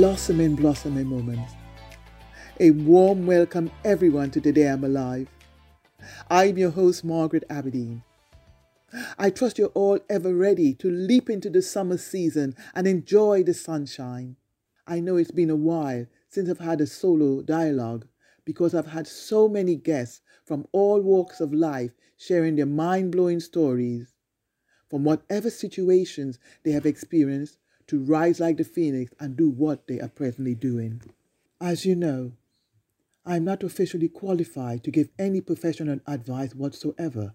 blossoming, blossoming moments. A warm welcome, everyone, to Today I'm Alive. I'm your host, Margaret Aberdeen. I trust you're all ever ready to leap into the summer season and enjoy the sunshine. I know it's been a while since I've had a solo dialogue because I've had so many guests from all walks of life sharing their mind blowing stories from whatever situations they have experienced to rise like the phoenix and do what they are presently doing. As you know, I am not officially qualified to give any professional advice whatsoever.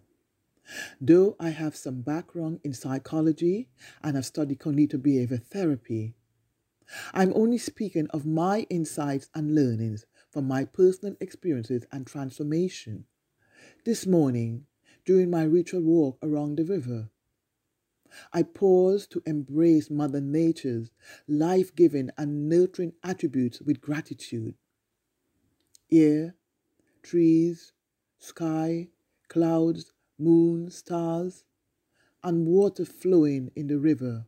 Though I have some background in psychology and have studied cognitive behavior therapy, I'm only speaking of my insights and learnings from my personal experiences and transformation. This morning, during my ritual walk around the river, I pause to embrace Mother Nature's life giving and nurturing attributes with gratitude. Air, trees, sky, clouds, moon, stars, and water flowing in the river.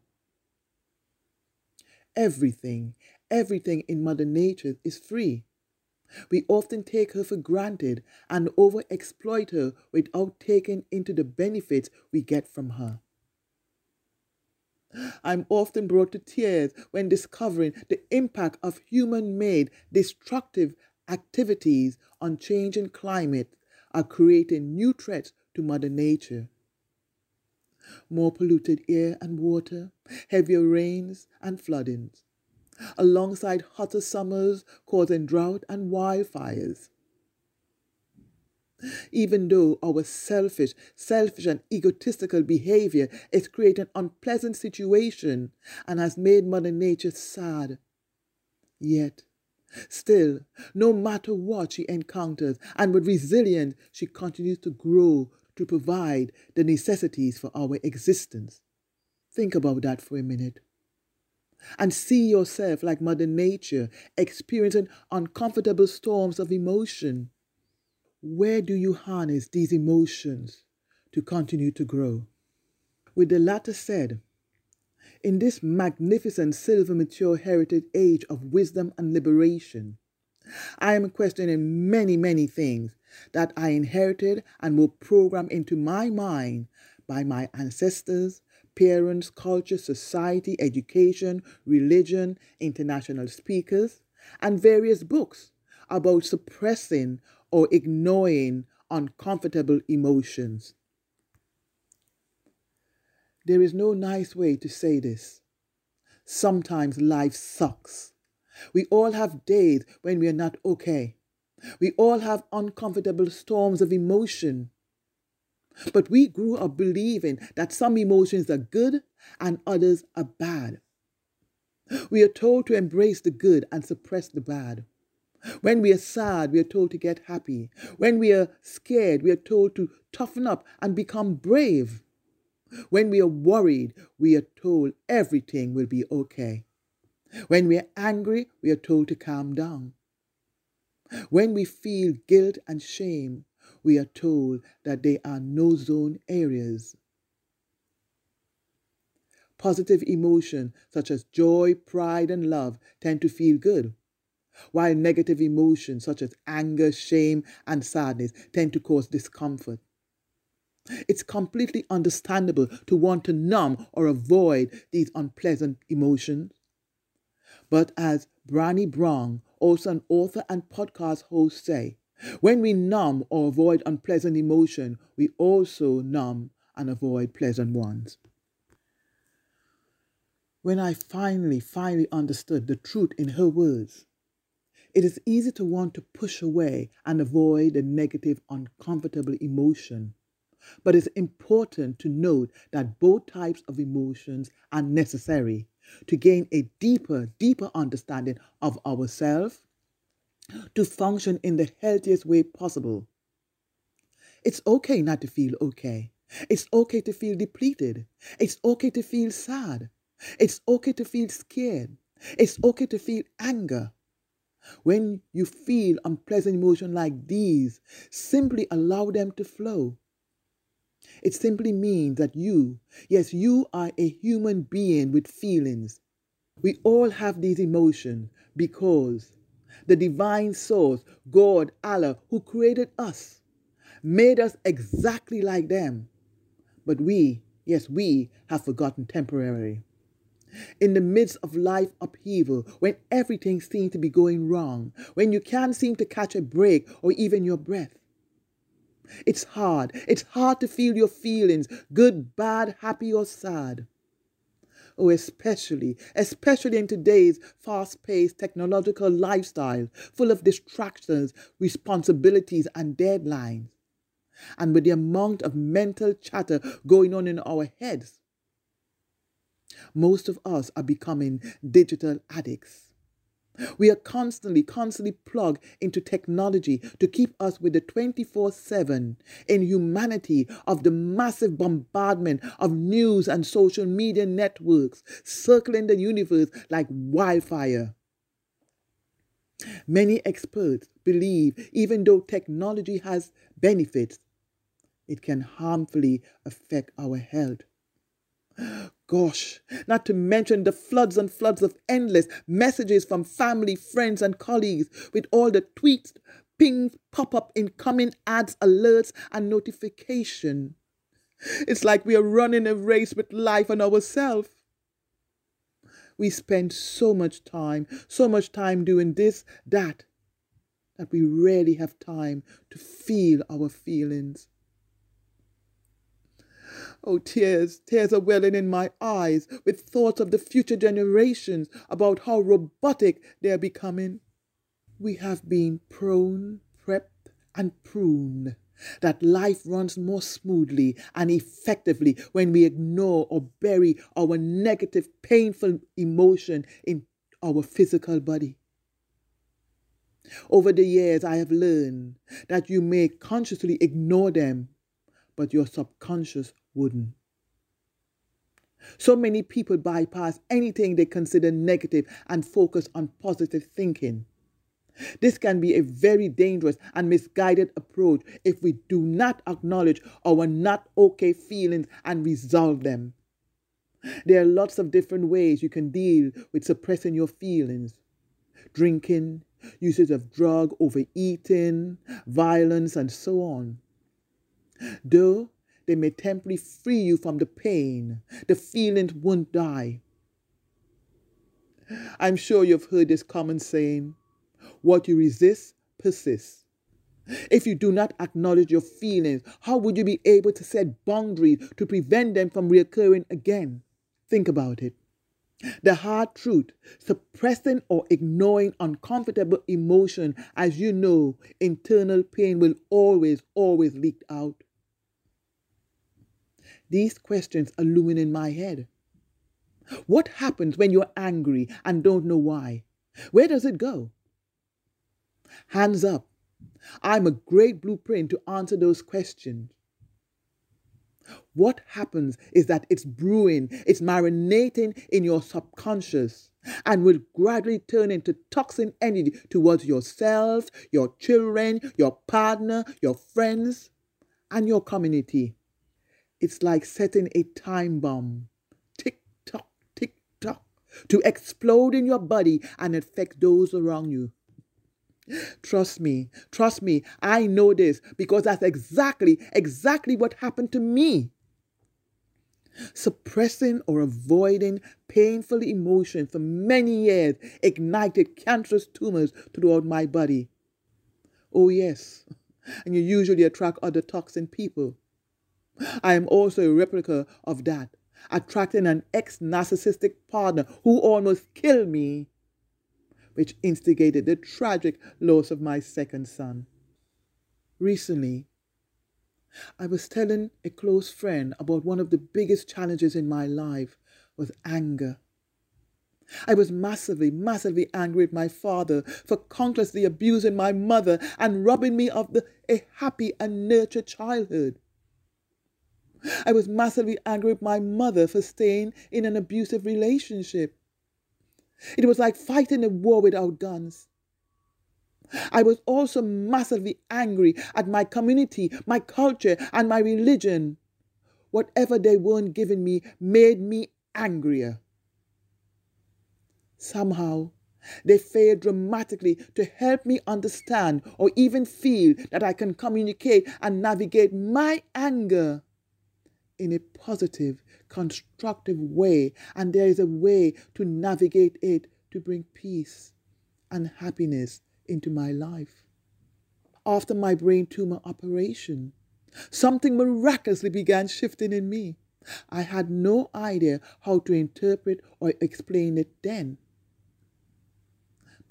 Everything, everything in Mother Nature is free. We often take her for granted and overexploit her without taking into the benefits we get from her. I'm often brought to tears when discovering the impact of human made destructive activities on changing climate are creating new threats to Mother Nature. More polluted air and water, heavier rains and floodings, alongside hotter summers causing drought and wildfires even though our selfish, selfish and egotistical behavior is creating unpleasant situation and has made Mother Nature sad. Yet, still, no matter what she encounters, and with resilience, she continues to grow to provide the necessities for our existence. Think about that for a minute. And see yourself like Mother Nature experiencing uncomfortable storms of emotion where do you harness these emotions to continue to grow? With the latter said, in this magnificent silver mature heritage age of wisdom and liberation, I am questioning many, many things that I inherited and were programmed into my mind by my ancestors, parents, culture, society, education, religion, international speakers, and various books about suppressing or ignoring uncomfortable emotions. There is no nice way to say this. Sometimes life sucks. We all have days when we are not okay. We all have uncomfortable storms of emotion. But we grew up believing that some emotions are good and others are bad. We are told to embrace the good and suppress the bad. When we are sad, we are told to get happy. When we are scared, we are told to toughen up and become brave. When we are worried, we are told everything will be okay. When we are angry, we are told to calm down. When we feel guilt and shame, we are told that they are no zone areas. Positive emotion such as joy, pride, and love tend to feel good while negative emotions such as anger, shame, and sadness tend to cause discomfort. It's completely understandable to want to numb or avoid these unpleasant emotions. But as Brené Brown, also an author and podcast host, say, when we numb or avoid unpleasant emotion, we also numb and avoid pleasant ones. When I finally, finally understood the truth in her words, it is easy to want to push away and avoid the negative, uncomfortable emotion. But it's important to note that both types of emotions are necessary to gain a deeper, deeper understanding of ourselves, to function in the healthiest way possible. It's okay not to feel okay. It's okay to feel depleted. It's okay to feel sad. It's okay to feel scared. It's okay to feel anger. When you feel unpleasant emotions like these, simply allow them to flow. It simply means that you, yes, you are a human being with feelings. We all have these emotions because the divine source, God, Allah, who created us, made us exactly like them. But we, yes, we have forgotten temporarily. In the midst of life upheaval, when everything seems to be going wrong, when you can't seem to catch a break or even your breath, it's hard. It's hard to feel your feelings, good, bad, happy, or sad. Oh, especially, especially in today's fast paced technological lifestyle, full of distractions, responsibilities, and deadlines. And with the amount of mental chatter going on in our heads, most of us are becoming digital addicts. We are constantly, constantly plugged into technology to keep us with the 24 7 inhumanity of the massive bombardment of news and social media networks circling the universe like wildfire. Many experts believe even though technology has benefits, it can harmfully affect our health. Gosh, not to mention the floods and floods of endless messages from family, friends, and colleagues with all the tweets, pings, pop up incoming ads, alerts, and notification. It's like we are running a race with life and ourselves. We spend so much time, so much time doing this, that, that we rarely have time to feel our feelings. Oh, tears, tears are welling in my eyes with thoughts of the future generations about how robotic they are becoming. We have been prone, prepped, and pruned that life runs more smoothly and effectively when we ignore or bury our negative, painful emotion in our physical body. Over the years, I have learned that you may consciously ignore them, but your subconscious wouldn't. So many people bypass anything they consider negative and focus on positive thinking. This can be a very dangerous and misguided approach if we do not acknowledge our not okay feelings and resolve them. There are lots of different ways you can deal with suppressing your feelings drinking, usage of drug, overeating, violence, and so on. Though they may temporarily free you from the pain. The feeling won't die. I'm sure you've heard this common saying what you resist persists. If you do not acknowledge your feelings, how would you be able to set boundaries to prevent them from reoccurring again? Think about it. The hard truth, suppressing or ignoring uncomfortable emotion, as you know, internal pain will always, always leak out. These questions are looming in my head. What happens when you're angry and don't know why? Where does it go? Hands up. I'm a great blueprint to answer those questions. What happens is that it's brewing, it's marinating in your subconscious and will gradually turn into toxin energy towards yourself, your children, your partner, your friends, and your community. It's like setting a time bomb. Tick tock, tick tock. To explode in your body and affect those around you. Trust me, trust me, I know this because that's exactly, exactly what happened to me. Suppressing or avoiding painful emotion for many years ignited cancerous tumors throughout my body. Oh, yes, and you usually attract other toxin people. I am also a replica of that, attracting an ex narcissistic partner who almost killed me, which instigated the tragic loss of my second son. Recently, I was telling a close friend about one of the biggest challenges in my life was anger. I was massively, massively angry at my father for countlessly abusing my mother and robbing me of the, a happy and nurtured childhood. I was massively angry with my mother for staying in an abusive relationship. It was like fighting a war without guns. I was also massively angry at my community, my culture, and my religion. Whatever they weren't giving me made me angrier. Somehow, they failed dramatically to help me understand or even feel that I can communicate and navigate my anger in a positive, constructive way. And there is a way to navigate it to bring peace and happiness into my life. After my brain tumor operation, something miraculously began shifting in me. I had no idea how to interpret or explain it then.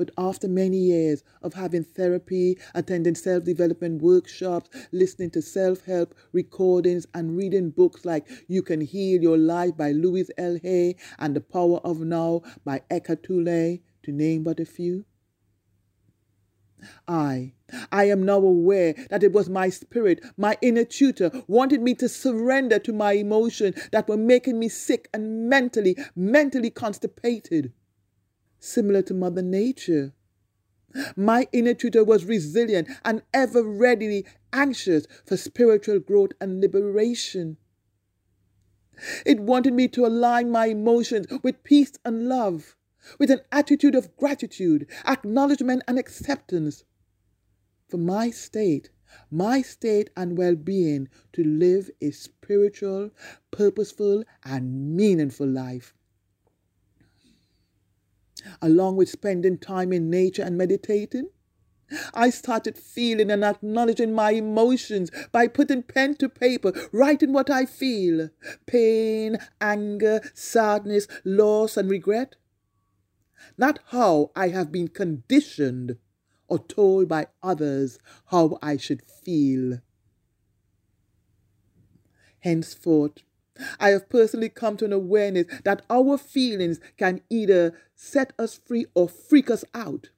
But after many years of having therapy, attending self development workshops, listening to self help recordings, and reading books like You Can Heal Your Life by Louise L. Hay and The Power of Now by Eckhart Tolle, to name but a few, I, I am now aware that it was my spirit, my inner tutor, wanted me to surrender to my emotions that were making me sick and mentally, mentally constipated similar to Mother Nature. My inner tutor was resilient and ever readily anxious for spiritual growth and liberation. It wanted me to align my emotions with peace and love, with an attitude of gratitude, acknowledgement, and acceptance for my state, my state and well being to live a spiritual, purposeful, and meaningful life along with spending time in nature and meditating. I started feeling and acknowledging my emotions by putting pen to paper, writing what I feel pain, anger, sadness, loss, and regret. Not how I have been conditioned or told by others how I should feel. Henceforth, I have personally come to an awareness that our feelings can either set us free or freak us out.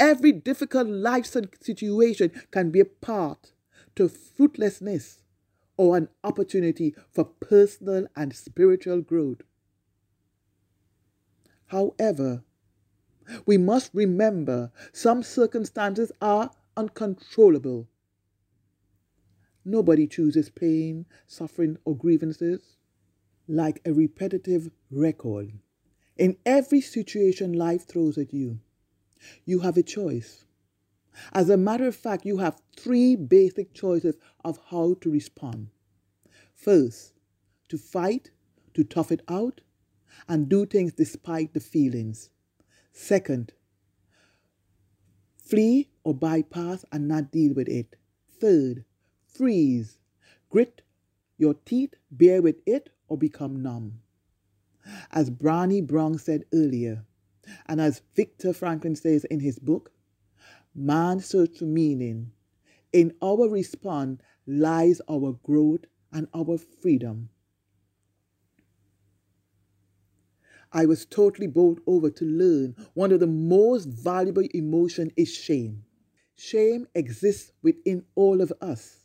Every difficult life situation can be a path to fruitlessness or an opportunity for personal and spiritual growth. However, we must remember some circumstances are uncontrollable Nobody chooses pain, suffering, or grievances like a repetitive record. In every situation life throws at you, you have a choice. As a matter of fact, you have three basic choices of how to respond. First, to fight, to tough it out, and do things despite the feelings. Second, flee or bypass and not deal with it. Third, freeze, grit your teeth, bear with it, or become numb. As Brené Brown said earlier, and as Viktor Frankl says in his book, Man search for meaning. In our response lies our growth and our freedom. I was totally bowled over to learn one of the most valuable emotion is shame. Shame exists within all of us.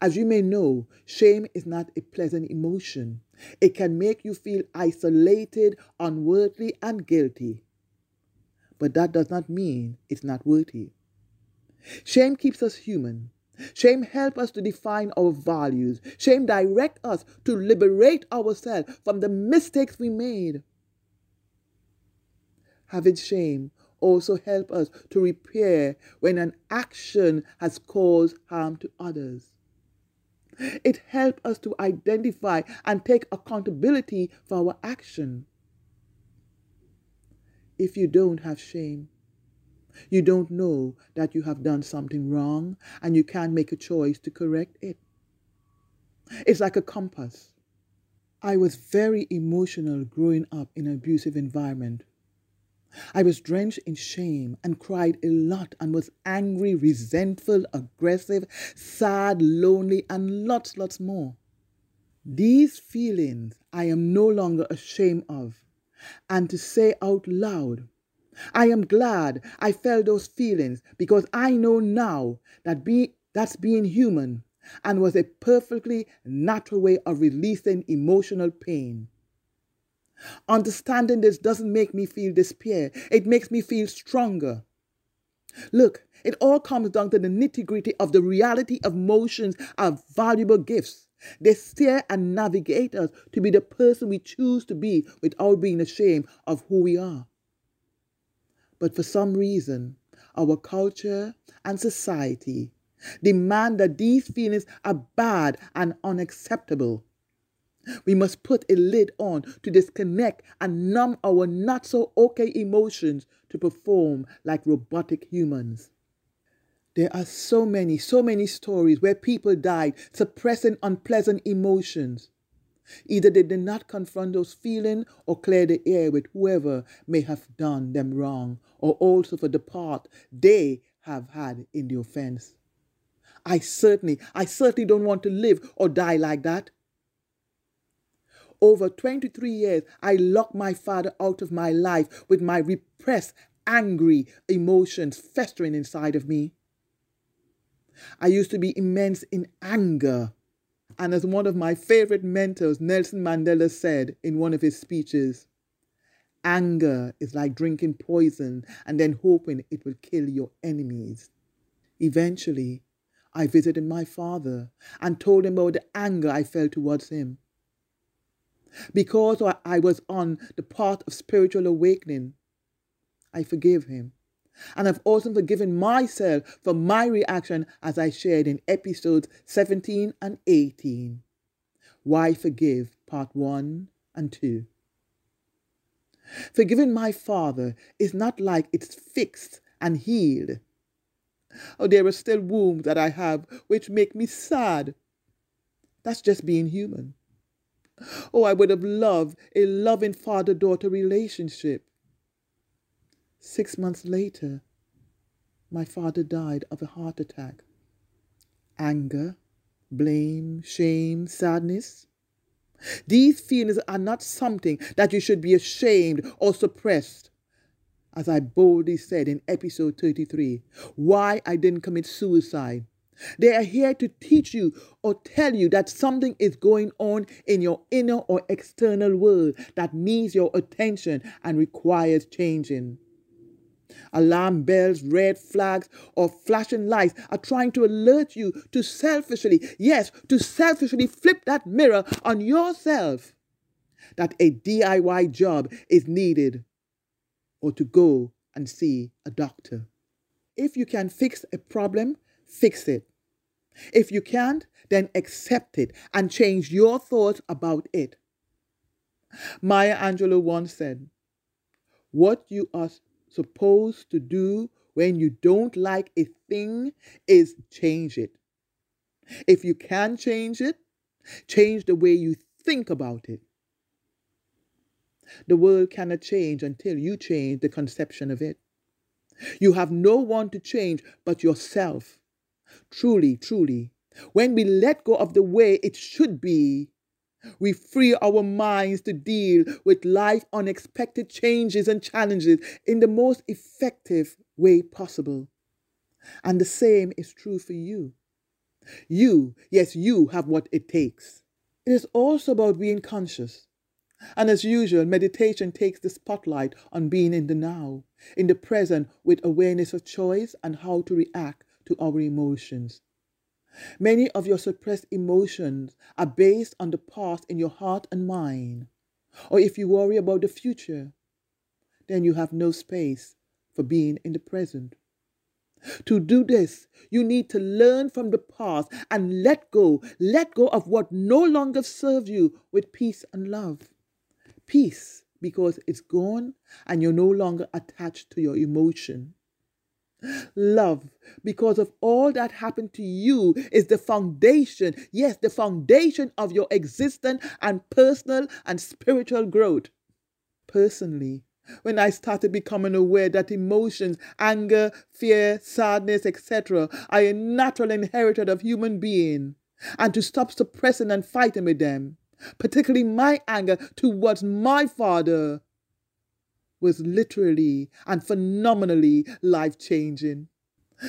As you may know, shame is not a pleasant emotion. It can make you feel isolated, unworthy, and guilty. But that does not mean it's not worthy. Shame keeps us human. Shame helps us to define our values. Shame directs us to liberate ourselves from the mistakes we made. Having shame also help us to repair when an action has caused harm to others. It helps us to identify and take accountability for our action. If you don't have shame, you don't know that you have done something wrong and you can't make a choice to correct it. It's like a compass. I was very emotional growing up in an abusive environment. I was drenched in shame and cried a lot and was angry, resentful, aggressive, sad, lonely, and lots, lots more. These feelings I am no longer ashamed of, and to say out loud, I am glad I felt those feelings because I know now that be, that's being human and was a perfectly natural way of releasing emotional pain. Understanding this doesn't make me feel despair, it makes me feel stronger. Look, it all comes down to the nitty gritty of the reality of emotions are valuable gifts. They steer and navigate us to be the person we choose to be without being ashamed of who we are. But for some reason, our culture and society demand that these feelings are bad and unacceptable. We must put a lid on to disconnect and numb our not so okay emotions to perform like robotic humans. There are so many, so many stories where people died suppressing unpleasant emotions. Either they did not confront those feelings or clear the air with whoever may have done them wrong, or also for the part they have had in the offense. I certainly, I certainly don't want to live or die like that. Over 23 years, I locked my father out of my life with my repressed, angry emotions festering inside of me. I used to be immense in anger. And as one of my favorite mentors, Nelson Mandela, said in one of his speeches, anger is like drinking poison and then hoping it will kill your enemies. Eventually, I visited my father and told him about the anger I felt towards him. Because I was on the path of spiritual awakening, I forgive him. And I've also forgiven myself for my reaction as I shared in episodes 17 and 18. Why Forgive, Part 1 and 2. Forgiving my father is not like it's fixed and healed. Oh, there are still wounds that I have which make me sad. That's just being human. Oh, I would have loved a loving father daughter relationship. Six months later, my father died of a heart attack. Anger, blame, shame, sadness. These feelings are not something that you should be ashamed or suppressed. As I boldly said in episode 33, why I didn't commit suicide they are here to teach you or tell you that something is going on in your inner or external world that needs your attention and requires changing. Alarm bells, red flags, or flashing lights are trying to alert you to selfishly, yes, to selfishly flip that mirror on yourself that a DIY job is needed or to go and see a doctor. If you can fix a problem, fix it. If you can't, then accept it and change your thoughts about it. Maya Angelou once said, What you are supposed to do when you don't like a thing is change it. If you can change it, change the way you think about it. The world cannot change until you change the conception of it. You have no one to change but yourself. Truly, truly, when we let go of the way it should be, we free our minds to deal with life unexpected changes and challenges in the most effective way possible. And the same is true for you. You, yes, you have what it takes. It is also about being conscious. And as usual, meditation takes the spotlight on being in the now, in the present, with awareness of choice and how to react to our emotions. Many of your suppressed emotions are based on the past in your heart and mind. Or if you worry about the future, then you have no space for being in the present. To do this, you need to learn from the past and let go, let go of what no longer serves you with peace and love. Peace because it's gone and you're no longer attached to your emotion. Love, because of all that happened to you, is the foundation, yes, the foundation of your existence and personal and spiritual growth. Personally, when I started becoming aware that emotions, anger, fear, sadness, etc., are a natural inherited of human being, and to stop suppressing and fighting with them, particularly my anger towards my father, was literally and phenomenally life changing.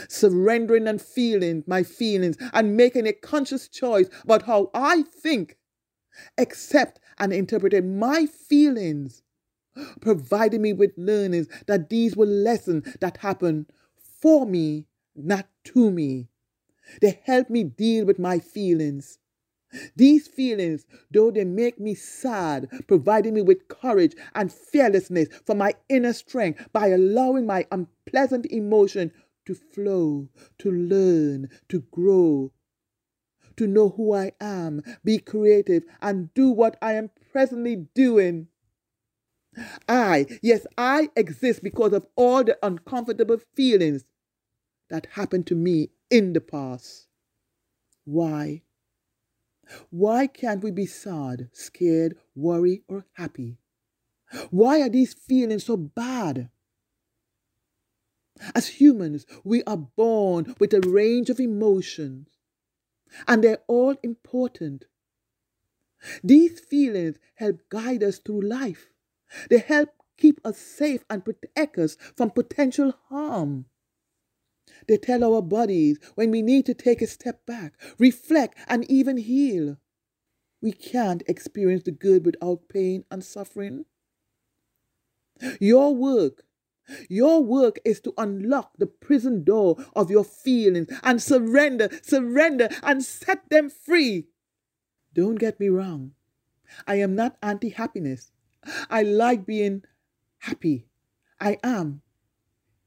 Surrendering and feeling my feelings and making a conscious choice about how I think, accept and interpret my feelings, providing me with learnings that these were lessons that happened for me, not to me. They helped me deal with my feelings. These feelings, though they make me sad, providing me with courage and fearlessness for my inner strength by allowing my unpleasant emotion to flow, to learn, to grow, to know who I am, be creative, and do what I am presently doing. I, yes, I exist because of all the uncomfortable feelings that happened to me in the past. Why? Why can't we be sad, scared, worried, or happy? Why are these feelings so bad? As humans, we are born with a range of emotions, and they're all important. These feelings help guide us through life. They help keep us safe and protect us from potential harm. They tell our bodies when we need to take a step back, reflect, and even heal. We can't experience the good without pain and suffering. Your work, your work is to unlock the prison door of your feelings and surrender, surrender, and set them free. Don't get me wrong. I am not anti happiness. I like being happy. I am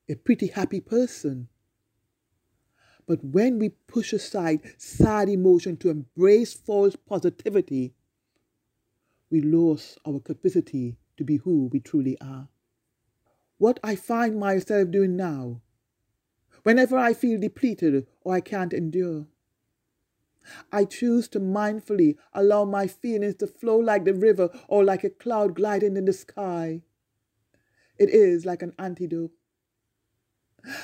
a pretty happy person. But when we push aside sad emotion to embrace false positivity, we lose our capacity to be who we truly are. What I find myself doing now, whenever I feel depleted or I can't endure, I choose to mindfully allow my feelings to flow like the river or like a cloud gliding in the sky. It is like an antidote.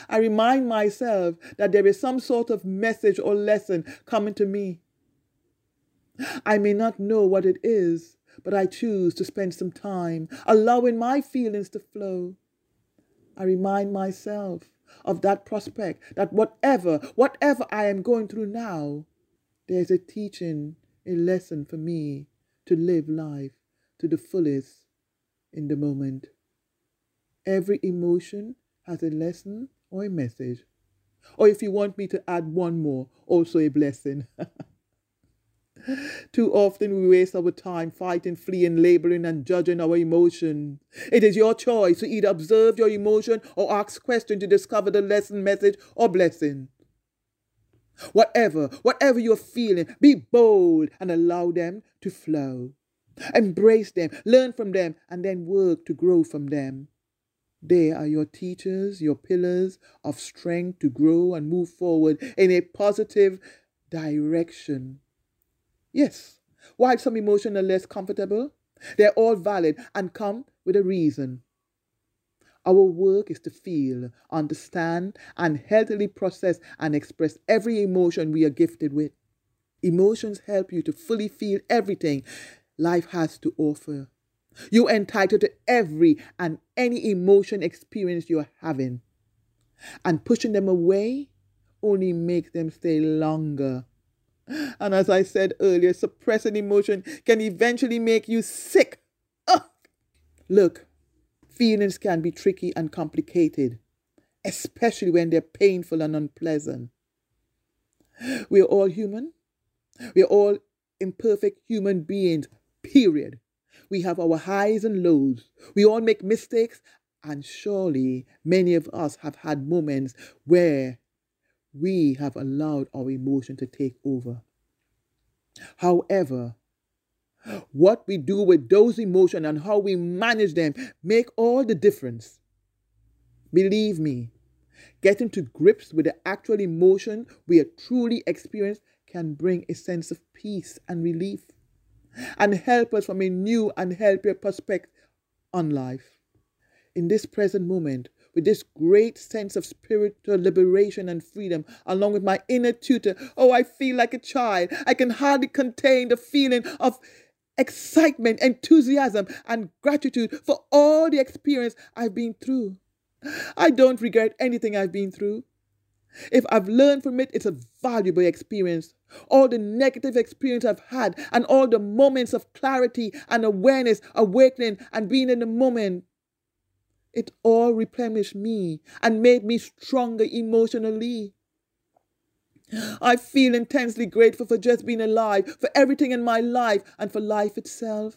I remind myself that there is some sort of message or lesson coming to me. I may not know what it is, but I choose to spend some time allowing my feelings to flow. I remind myself of that prospect that whatever, whatever I am going through now, there's a teaching, a lesson for me to live life to the fullest in the moment. Every emotion has a lesson or a message. Or if you want me to add one more, also a blessing. Too often we waste our time fighting, fleeing, labeling, and judging our emotion. It is your choice to either observe your emotion or ask questions to discover the lesson, message, or blessing. Whatever, whatever you're feeling, be bold and allow them to flow. Embrace them, learn from them, and then work to grow from them. They are your teachers, your pillars of strength to grow and move forward in a positive direction. Yes, while some emotions are less comfortable, they're all valid and come with a reason. Our work is to feel, understand, and healthily process and express every emotion we are gifted with. Emotions help you to fully feel everything life has to offer. You're entitled to every and any emotion experience you're having. And pushing them away only makes them stay longer. And as I said earlier, suppressing emotion can eventually make you sick. Ugh. Look, feelings can be tricky and complicated, especially when they're painful and unpleasant. We're all human. We're all imperfect human beings, period. We have our highs and lows. We all make mistakes, and surely many of us have had moments where we have allowed our emotion to take over. However, what we do with those emotions and how we manage them make all the difference. Believe me, getting to grips with the actual emotion we are truly experiencing can bring a sense of peace and relief and help us from a new and healthier perspective on life. In this present moment, with this great sense of spiritual liberation and freedom, along with my inner tutor, oh, I feel like a child. I can hardly contain the feeling of excitement, enthusiasm, and gratitude for all the experience I've been through. I don't regret anything I've been through. If I've learned from it, it's a valuable experience. All the negative experience I've had, and all the moments of clarity and awareness, awakening, and being in the moment, it all replenished me and made me stronger emotionally. I feel intensely grateful for just being alive, for everything in my life, and for life itself.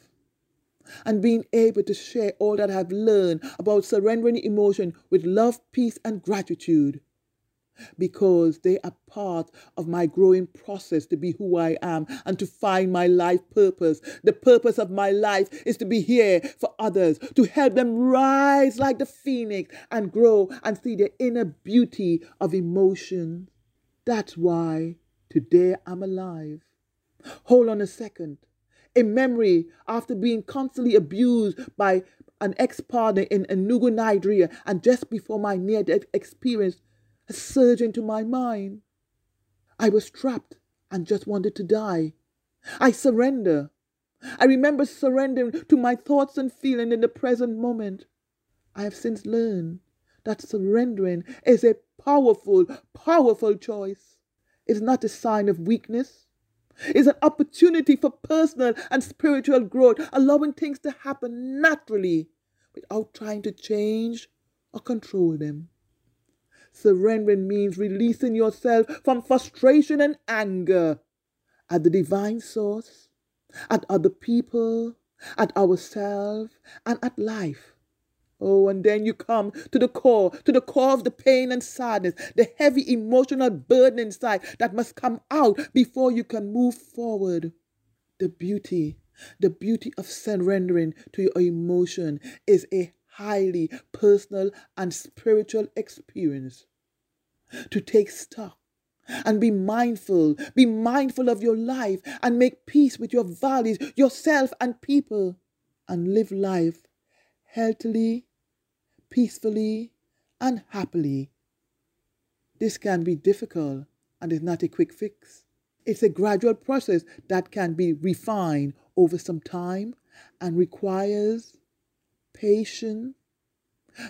And being able to share all that I've learned about surrendering emotion with love, peace, and gratitude because they are part of my growing process to be who I am and to find my life purpose. The purpose of my life is to be here for others, to help them rise like the phoenix and grow and see the inner beauty of emotion. That's why today I'm alive. Hold on a second. A memory after being constantly abused by an ex partner in Enugu, Nigeria, and just before my near death experience a surge into my mind. I was trapped and just wanted to die. I surrender. I remember surrendering to my thoughts and feelings in the present moment. I have since learned that surrendering is a powerful, powerful choice. It's not a sign of weakness. It's an opportunity for personal and spiritual growth, allowing things to happen naturally without trying to change or control them. Surrendering means releasing yourself from frustration and anger at the divine source, at other people, at ourselves, and at life. Oh, and then you come to the core, to the core of the pain and sadness, the heavy emotional burden inside that must come out before you can move forward. The beauty, the beauty of surrendering to your emotion is a highly personal and spiritual experience. To take stock and be mindful, be mindful of your life and make peace with your values, yourself, and people, and live life healthily, peacefully, and happily. This can be difficult and is not a quick fix. It's a gradual process that can be refined over some time and requires patience,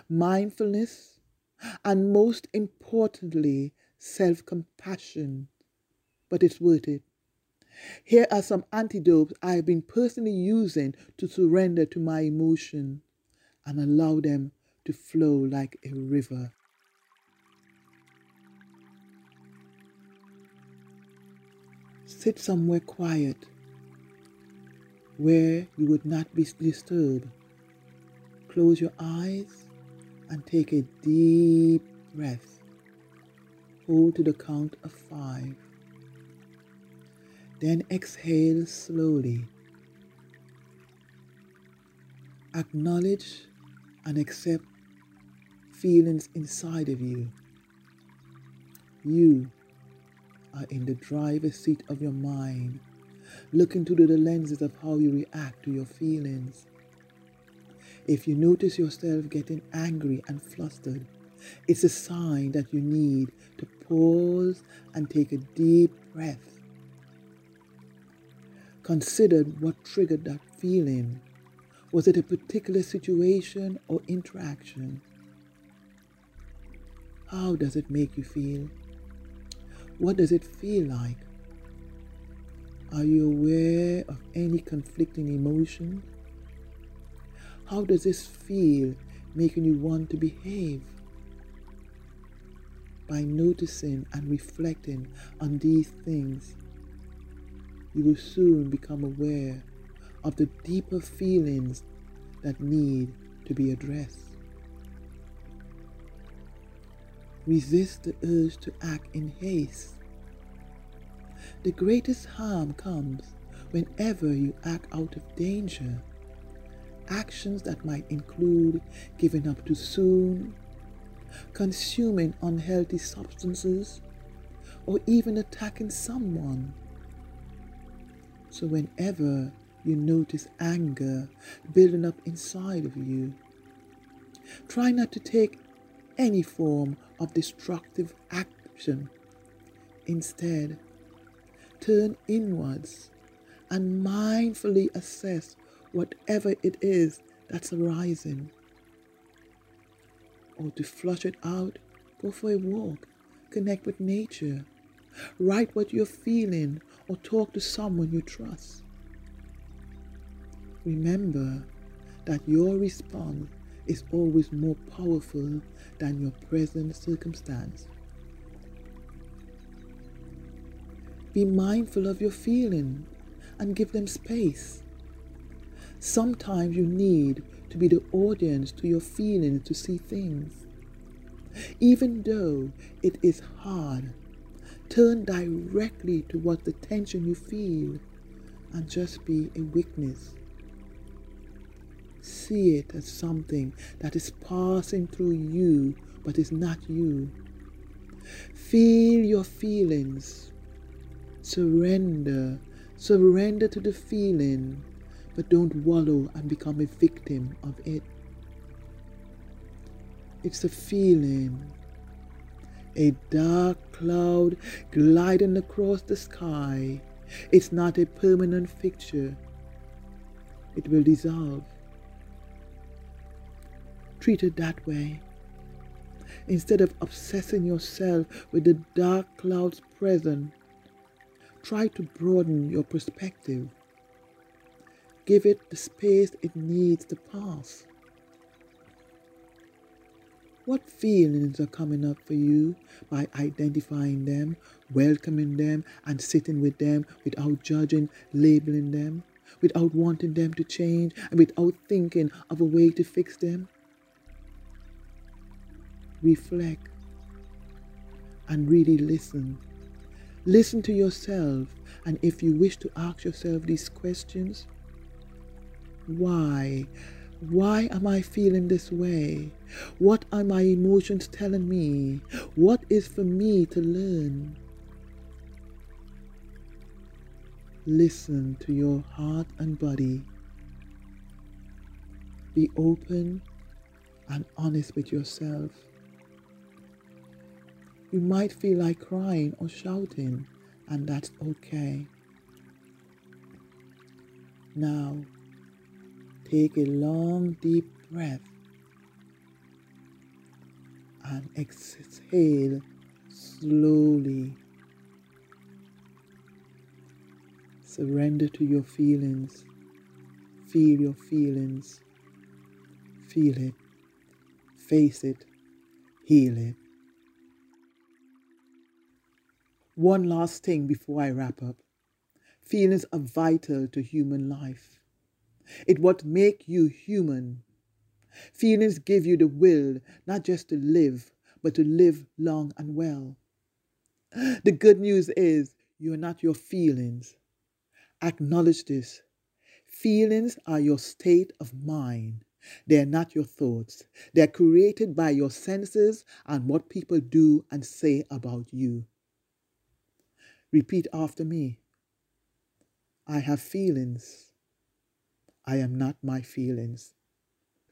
mindfulness, and most importantly, self compassion. But it's worth it. Here are some antidotes I have been personally using to surrender to my emotion and allow them to flow like a river. Sit somewhere quiet where you would not be disturbed. Close your eyes and take a deep breath. Hold to the count of five. Then exhale slowly. Acknowledge and accept feelings inside of you. You are in the driver's seat of your mind, looking through the lenses of how you react to your feelings. If you notice yourself getting angry and flustered, it's a sign that you need to pause and take a deep breath. Consider what triggered that feeling. Was it a particular situation or interaction? How does it make you feel? What does it feel like? Are you aware of any conflicting emotions? How does this feel making you want to behave? By noticing and reflecting on these things, you will soon become aware of the deeper feelings that need to be addressed. Resist the urge to act in haste. The greatest harm comes whenever you act out of danger actions that might include giving up too soon, consuming unhealthy substances, or even attacking someone. So, whenever you notice anger building up inside of you, try not to take any form of destructive action. Instead, turn inwards and mindfully assess whatever it is that's arising. Or to flush it out, go for a walk, connect with nature, write what you're feeling, or talk to someone you trust. Remember that your response is always more powerful than your present circumstance. Be mindful of your feelings and give them space. Sometimes you need to be the audience to your feelings to see things. Even though it is hard, turn directly towards the tension you feel and just be a witness. See it as something that is passing through you but is not you. Feel your feelings. Surrender. Surrender to the feeling, but don't wallow and become a victim of it. It's a feeling. A dark cloud gliding across the sky. It's not a permanent fixture. It will dissolve. Treat it that way. Instead of obsessing yourself with the dark clouds present, try to broaden your perspective. Give it the space it needs to pass. What feelings are coming up for you by identifying them, welcoming them, and sitting with them without judging, labeling them, without wanting them to change, and without thinking of a way to fix them? reflect, and really listen. Listen to yourself, and if you wish to ask yourself these questions, why? Why am I feeling this way? What are my emotions telling me? What is for me to learn? Listen to your heart and body. Be open and honest with yourself. You might feel like crying or shouting, and that's okay. Now, take a long, deep breath and exhale slowly. Surrender to your feelings. Feel your feelings. Feel it. Face it. Heal it. One last thing before I wrap up. Feelings are vital to human life. It what make you human. Feelings give you the will not just to live, but to live long and well. The good news is you're not your feelings. Acknowledge this. Feelings are your state of mind. They are not your thoughts. They are created by your senses and what people do and say about you. Repeat after me. I have feelings. I am not my feelings.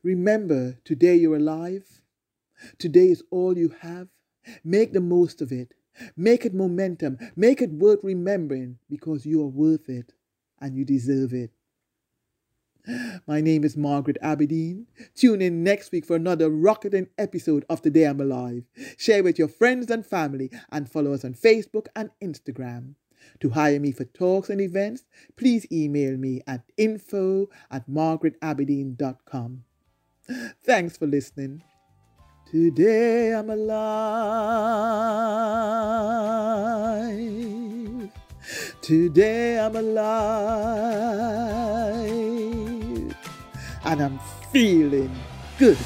Remember, today you're alive. Today is all you have. Make the most of it. Make it momentum. Make it worth remembering because you are worth it and you deserve it. My name is Margaret Aberdeen. Tune in next week for another rocketing episode of Today I'm Alive. Share with your friends and family and follow us on Facebook and Instagram. To hire me for talks and events, please email me at info at margaretaberdeen.com. Thanks for listening. Today I'm alive. Today I'm alive and I'm feeling good.